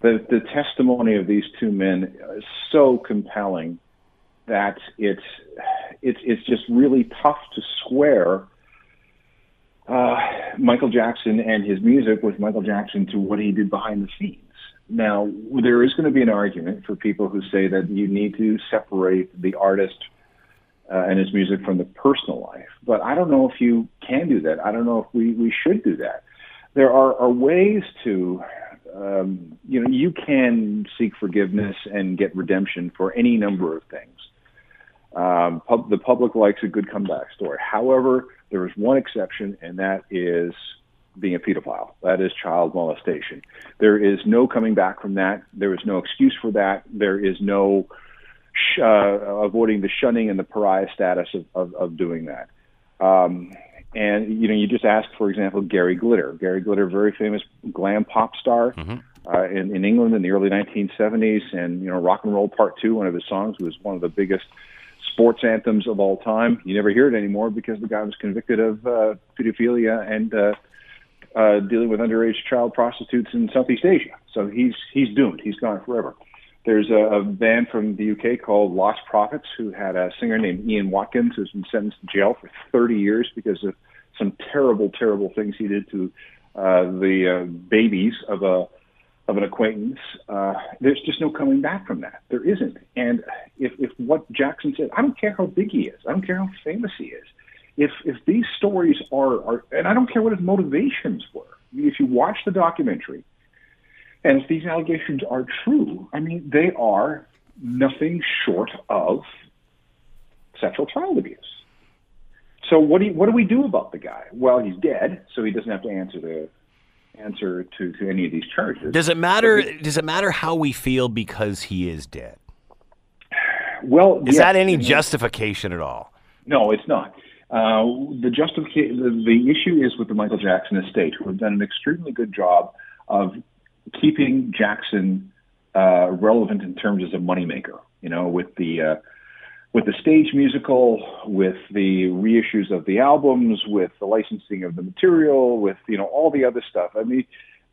the the testimony of these two men is so compelling that it's it's it's just really tough to square uh, Michael Jackson and his music with Michael Jackson to what he did behind the scenes. Now, there is going to be an argument for people who say that you need to separate the artist uh, and his music from the personal life. But I don't know if you can do that. I don't know if we, we should do that. There are, are ways to, um, you know, you can seek forgiveness and get redemption for any number of things. Um, pub, the public likes a good comeback story. However, there is one exception, and that is being a pedophile. That is child molestation. There is no coming back from that. There is no excuse for that. There is no sh- uh, avoiding the shunning and the pariah status of, of, of doing that. Um, and you know, you just ask, for example, Gary Glitter. Gary Glitter, very famous glam pop star uh, in, in England in the early 1970s, and you know, Rock and Roll Part Two, one of his songs, was one of the biggest sports anthems of all time. You never hear it anymore because the guy was convicted of uh, pedophilia and uh, uh, dealing with underage child prostitutes in Southeast Asia. So he's he's doomed. He's gone forever. There's a, a band from the UK called Lostprophets who had a singer named Ian Watkins who's been sentenced to jail for 30 years because of some terrible, terrible things he did to uh, the uh, babies of a of an acquaintance, uh, there's just no coming back from that. There isn't. And if, if what Jackson said, I don't care how big he is, I don't care how famous he is. If if these stories are, are and I don't care what his motivations were. If you watch the documentary, and if these allegations are true, I mean they are nothing short of sexual child abuse. So what do you, what do we do about the guy? Well, he's dead, so he doesn't have to answer the answer to, to any of these charges. Does it matter? Does it matter how we feel because he is dead? Well, is yes, that any justification at all? No, it's not. Uh, the justification, the, the issue is with the Michael Jackson estate, who have done an extremely good job of keeping Jackson uh, relevant in terms as a moneymaker. You know, with the uh, with the stage musical, with the reissues of the albums, with the licensing of the material, with you know all the other stuff. I mean,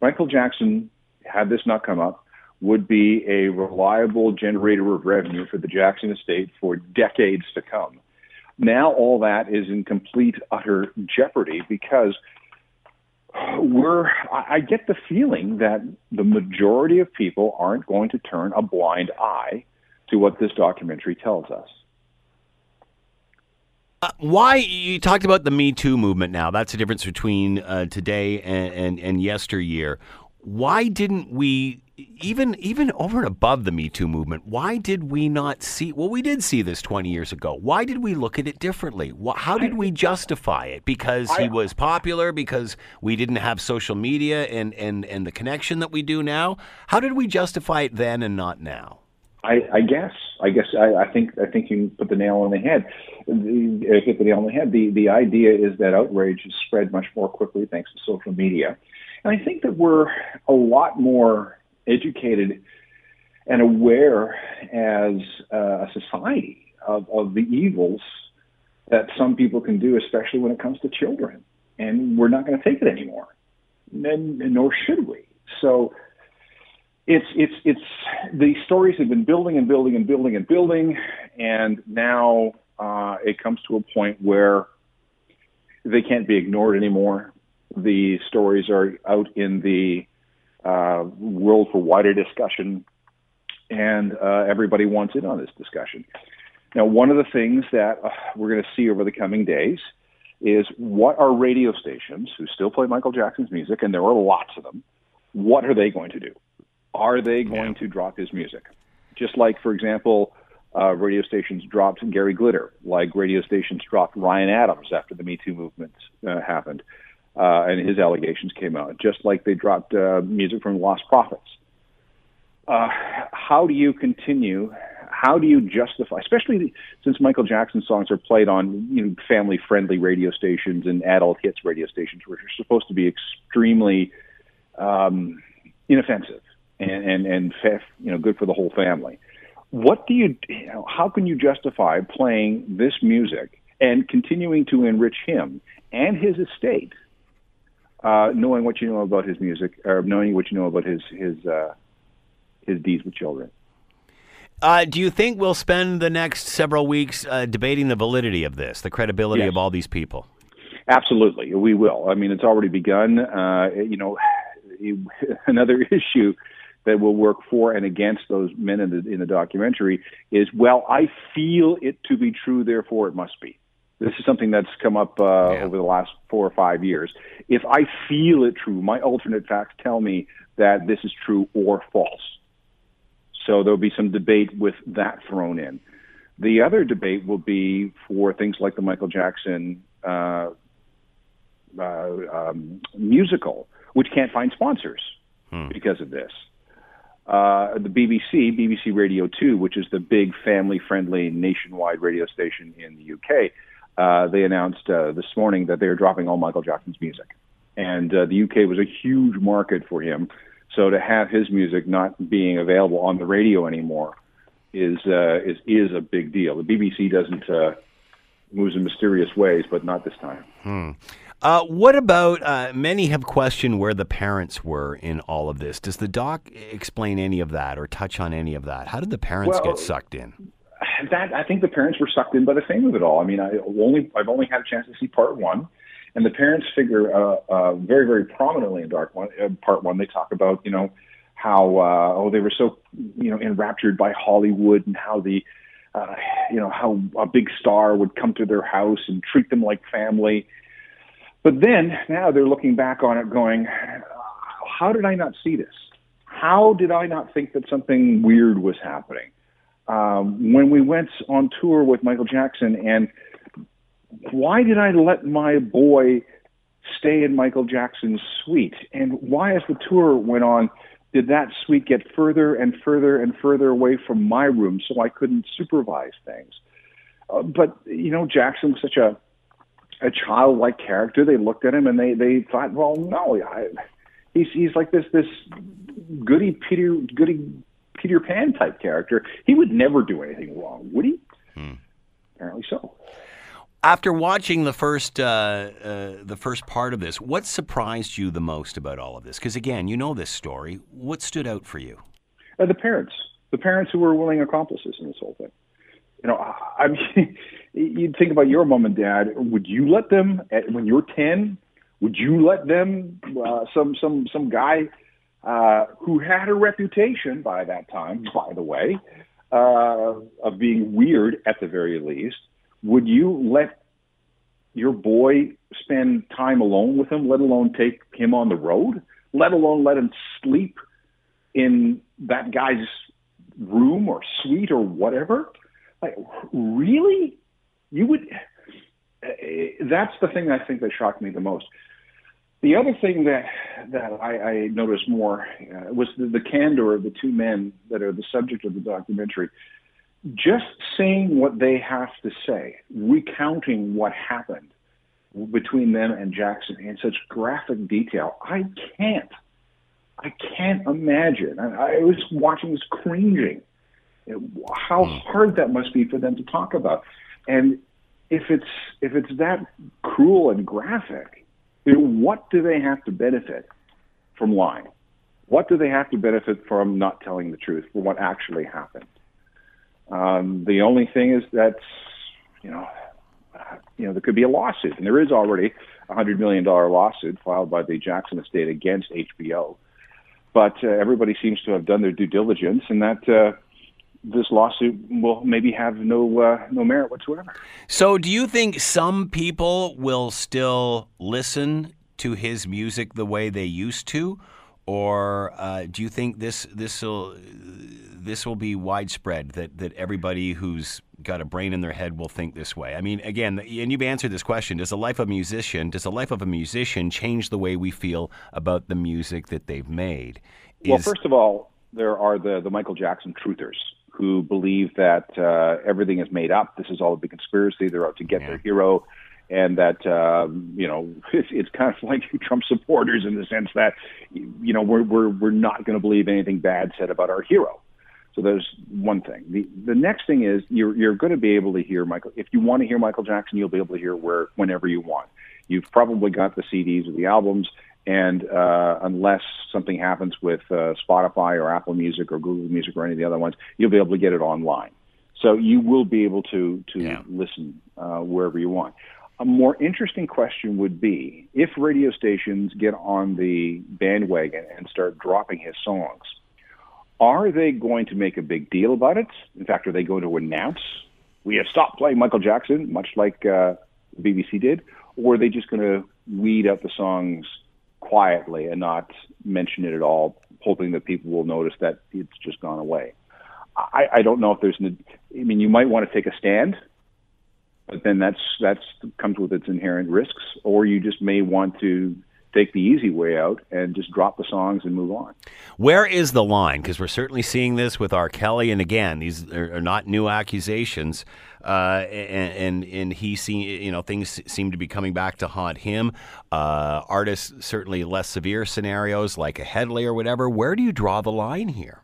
Michael Jackson, had this not come up, would be a reliable generator of revenue for the Jackson estate for decades to come. Now all that is in complete utter jeopardy because we're I get the feeling that the majority of people aren't going to turn a blind eye to what this documentary tells us. Uh, why you talked about the Me Too movement? Now that's the difference between uh, today and, and and yesteryear. Why didn't we even even over and above the Me Too movement? Why did we not see? Well, we did see this twenty years ago. Why did we look at it differently? How did we justify it? Because he was popular? Because we didn't have social media and and and the connection that we do now? How did we justify it then and not now? I, I guess. I guess. I, I think. I think you put the nail on the head. The, hit the nail on the head. The the idea is that outrage is spread much more quickly thanks to social media, and I think that we're a lot more educated and aware as a society of, of the evils that some people can do, especially when it comes to children. And we're not going to take it anymore, and, nor should we. So it's it's it's the stories have been building and building and building and building, and now uh, it comes to a point where they can't be ignored anymore. The stories are out in the uh, world for wider discussion, and uh, everybody wants in on this discussion. Now, one of the things that uh, we're going to see over the coming days is what are radio stations who still play Michael Jackson's music, and there are lots of them. What are they going to do? Are they going to drop his music? Just like, for example, uh, radio stations dropped Gary Glitter, like radio stations dropped Ryan Adams after the Me Too movement uh, happened, uh, and his allegations came out. Just like they dropped uh, music from Lostprophets. Uh, how do you continue? How do you justify, especially since Michael Jackson songs are played on you know, family-friendly radio stations and adult hits radio stations, which are supposed to be extremely um, inoffensive and and and you know good for the whole family. What do you, you know, how can you justify playing this music and continuing to enrich him and his estate, uh, knowing what you know about his music or knowing what you know about his his uh, his deeds with children? Uh, do you think we'll spend the next several weeks uh, debating the validity of this, the credibility Yes. of all these people? Absolutely, we will. I mean, it's already begun. Uh, you know, another issue that will work for and against those men in the in the documentary is, well, I feel it to be true, therefore it must be. This is something that's come up uh, over the last four or five years. If I feel it true, my alternate facts tell me that this is true or false. So there'll be some debate with that thrown in. The other debate will be for things like the Michael Jackson uh, uh, um, musical, which can't find sponsors because of this. Uh, the BBC, BBC Radio 2, which is the big family friendly nationwide radio station in the UK, uh, they announced uh, this morning that they are dropping all Michael Jackson's music. And uh, the UK was a huge market for him. So to have his music not being available on the radio anymore is uh, is is a big deal. The BBC doesn't uh, moves in mysterious ways, but not this time. Hmm. Uh, what about uh, many have questioned where the parents were in all of this? Does the doc explain any of that or touch on any of that? How did the parents Well, get sucked in? that I think the parents were sucked in by the fame of it all. I mean, I only I've only had a chance to see part one, And the parents figure uh, uh, very, very prominently in Dark One, uh, Part One. They talk about you know how uh, oh they were so you know enraptured by Hollywood and how the uh, you know how a big star would come to their house and treat them like family. But then now they're looking back on it, going, how did I not see this? How did I not think that something weird was happening? Um, when we went on tour with Michael Jackson and why did I let my boy stay in Michael Jackson's suite? And why, as the tour went on, did that suite get further and further and further away from my room so I couldn't supervise things? Uh, but you know, Jackson was such a a childlike character. They looked at him and they they thought, well, no, I, he's he's like this this goody Peter goody Peter Pan type character. He would never do anything wrong, would he? Hmm. Apparently so. After watching the first uh, uh, the first part of this, what surprised you the most about all of this? Because again, you know this story. What stood out for you? Uh, the parents, the parents who were willing accomplices in this whole thing. You know, I mean, you'd think about your mom and dad. Would you let them at, when you're ten? Would you let them uh, some some some guy uh, who had a reputation by that time, by the way, uh, of being weird at the very least? Would you let your boy spend time alone with him, let alone take him on the road, let alone let him sleep in that guy's room or suite or whatever? Like, really? You would. Eh, that's the thing I think that shocked me the most. The other thing that that I, I noticed more uh, was the, the candor of the two men that are the subject of the documentary just saying what they have to say, recounting what happened between them and Jackson in such graphic detail, I can't. I can't imagine. I, I was watching this cringing. How hmm. hard that must be for them to talk about. And if it's if it's that cruel and graphic, what do they have to benefit from lying? What do they have to benefit from not telling the truth for what actually happened? Um, the only thing is that, you know, you know, there could be a lawsuit, and there is already a hundred million dollar lawsuit filed by the Jackson estate against HBO. But uh, everybody seems to have done their due diligence, and that uh, this lawsuit will maybe have no uh, no merit whatsoever. So, do you think some people will still listen to his music the way they used to, or uh, do you think this this will this will be widespread that that everybody who's got a brain in their head will think this way. I mean, again, and you've answered this question: Does the life of a musician, does the life of a musician change the way we feel about the music that they've made? Is... well, first of all, there are the the Michael Jackson truthers who believe that uh, everything is made up. This is all a big conspiracy. They're out to get yeah. their hero and that um, you know it's, it's kind of like Trump supporters in the sense that you know we're we're we're not going to believe anything bad said about our hero. So there's one thing. The the next thing is you're you're going to be able to hear Michael. If you want to hear Michael Jackson, you'll be able to hear where whenever you want. You've probably got the CDs or the albums, and uh, unless something happens with uh, Spotify or Apple Music or Google Music or any of the other ones, you'll be able to get it online. So you will be able to to yeah. listen uh, wherever you want. A more interesting question would be if radio stations get on the bandwagon and start dropping his songs are they going to make a big deal about it? In fact, are they going to announce we have stopped playing Michael Jackson, much like uh, BBC did, or are they just going to weed out the songs quietly and not mention it at all, hoping that people will notice that it's just gone away? I, I don't know if there's. An, I mean, you might want to take a stand, but then that's that's comes with its inherent risks, or you just may want to take the easy way out and just drop the songs and move on. Where is the line? Because we're certainly seeing this with R. Kelly, and again, these are not new accusations. Uh, and, and and he see you know things seem to be coming back to haunt him. Uh, artists certainly less severe scenarios like a Hedley or whatever. Where do you draw the line here?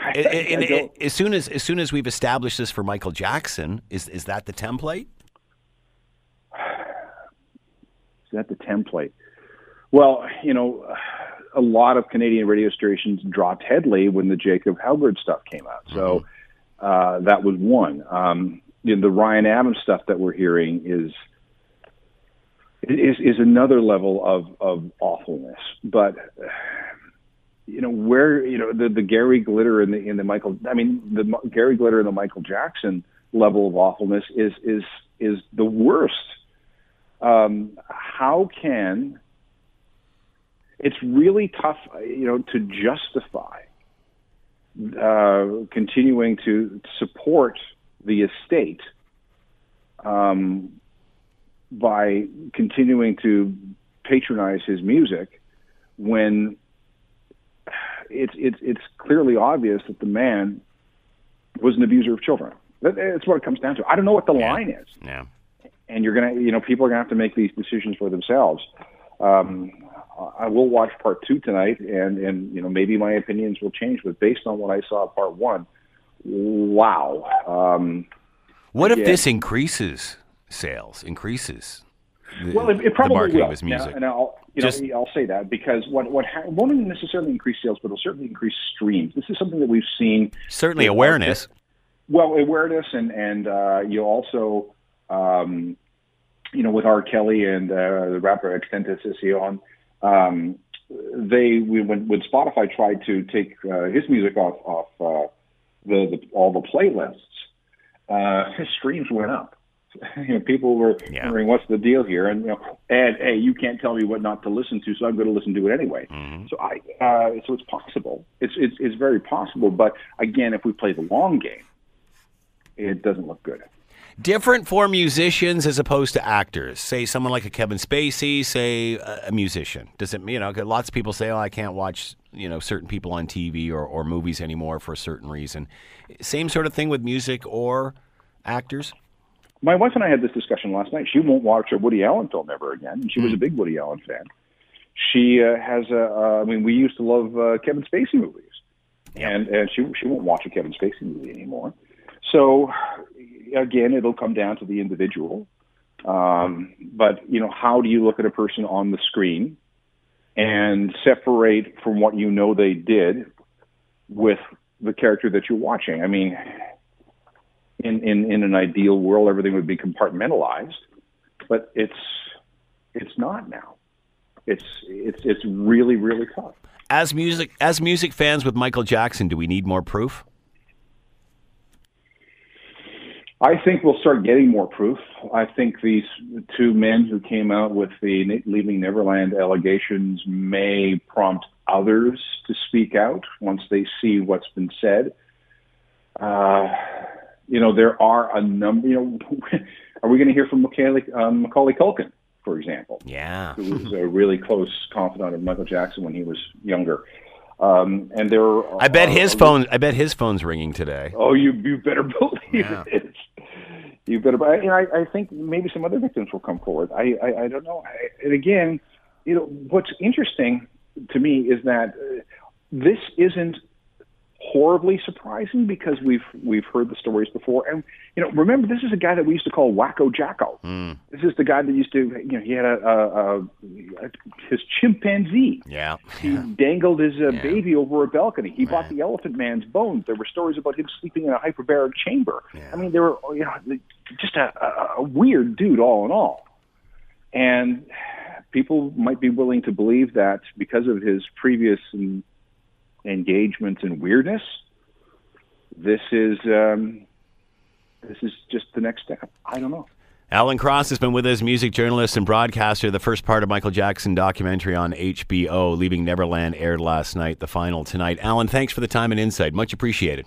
and, and, as soon as as soon as we've established this for Michael Jackson, is is that the template? Is that the template? Well, you know, a lot of Canadian radio stations dropped Hedley when the Jacob Hoggard stuff came out. So mm-hmm. uh, that was one. Um, you know, the Ryan Adams stuff that we're hearing is is is another level of of awfulness. But you know where you know the the Gary Glitter and the in the Michael. I mean the Gary Glitter and the Michael Jackson level of awfulness is is is the worst. Um, how can it's really tough, you know, to justify uh, continuing to support the estate um, by continuing to patronize his music when it's it's it's clearly obvious that the man was an abuser of children. That's what it comes down to. I don't know what the Yeah. line is, Yeah. And you're gonna, you know, people are gonna have to make these decisions for themselves. Um, I will watch part two tonight, and and you know maybe my opinions will change. But based on what I saw part one, wow. Um, What if this increases sales? Increases. the- well, it, it the probably marketing will. of music. Now, and I'll, you Just- know, I'll say that because what what ha- won't necessarily increase sales, but it'll certainly increase streams. This is something that we've seen. Certainly awareness. Well, awareness, and and uh, you also, um, you know, with R. Kelly and uh, the rapper XXXTentacion, um, they we, when when Spotify tried to take uh, his music off off uh, the, the all the playlists, uh, his streams went up. You know, people were Yeah. wondering what's the deal here, and you know, and hey, you can't tell me what not to listen to, so I'm going to listen to it anyway. Mm-hmm. So I, uh, so it's possible. It's it's it's very possible. But again, if we play the long game, it doesn't look good. Different for musicians as opposed to actors. Say someone like a Kevin Spacey, say a, musician. Does it, mean, you know, lots of people say, oh, I can't watch, you know, certain people on TV or, or movies anymore for a certain reason. Same sort of thing with music or actors? My wife and I had this discussion last night. She won't watch a Woody Allen film ever again. And she was a big Woody Allen fan. She uh, has a. Uh, I mean, we used to love uh, Kevin Spacey movies, and and she she won't watch a Kevin Spacey movie anymore. So again, it'll come down to the individual. Um, but you know, how do you look at a person on the screen and separate from what you know they did with the character that you're watching? I mean, in, in, in an ideal world, everything would be compartmentalized, but it's it's not now. It's it's it's really really tough. As music as music fans with Michael Jackson, do we need more proof? I think we'll start getting more proof. I think these two men who came out with the Leaving Neverland allegations may prompt others to speak out once they see what's been said. Uh, you know, there are a number. You know, are we going to hear from Macaulay, um, Macaulay Culkin, for example? Yeah. who was a really close confidant of Michael Jackson when he was younger. Um, and there, are, I bet are- his phone I bet his phone's ringing today. Oh, you you better believe Yeah. it is. You better. I, I I think maybe some other victims will come forward. I I, I don't know. I, and again, you know, what's interesting to me is that uh, this isn't horribly surprising because we've we've heard the stories before. And you know, remember this is a guy that we used to call Wacko Jacko. This is the guy that used to you know he had a, a, a his chimpanzee. Yeah. He dangled his uh, Yeah. baby over a balcony. He bought the Elephant Man's bones. There were stories about him sleeping in a hyperbaric chamber. Yeah. I mean, there were you know just a, a, a weird dude all in all. And people might be willing to believe that because of his previous en- engagement and weirdness, this is um, this is just the next step. I don't know. Alan Cross has been with us, music journalist and broadcaster. The first part of Michael Jackson documentary on HBO, Leaving Neverland, aired last night. The final tonight. Alan, thanks for the time and insight. Much appreciated.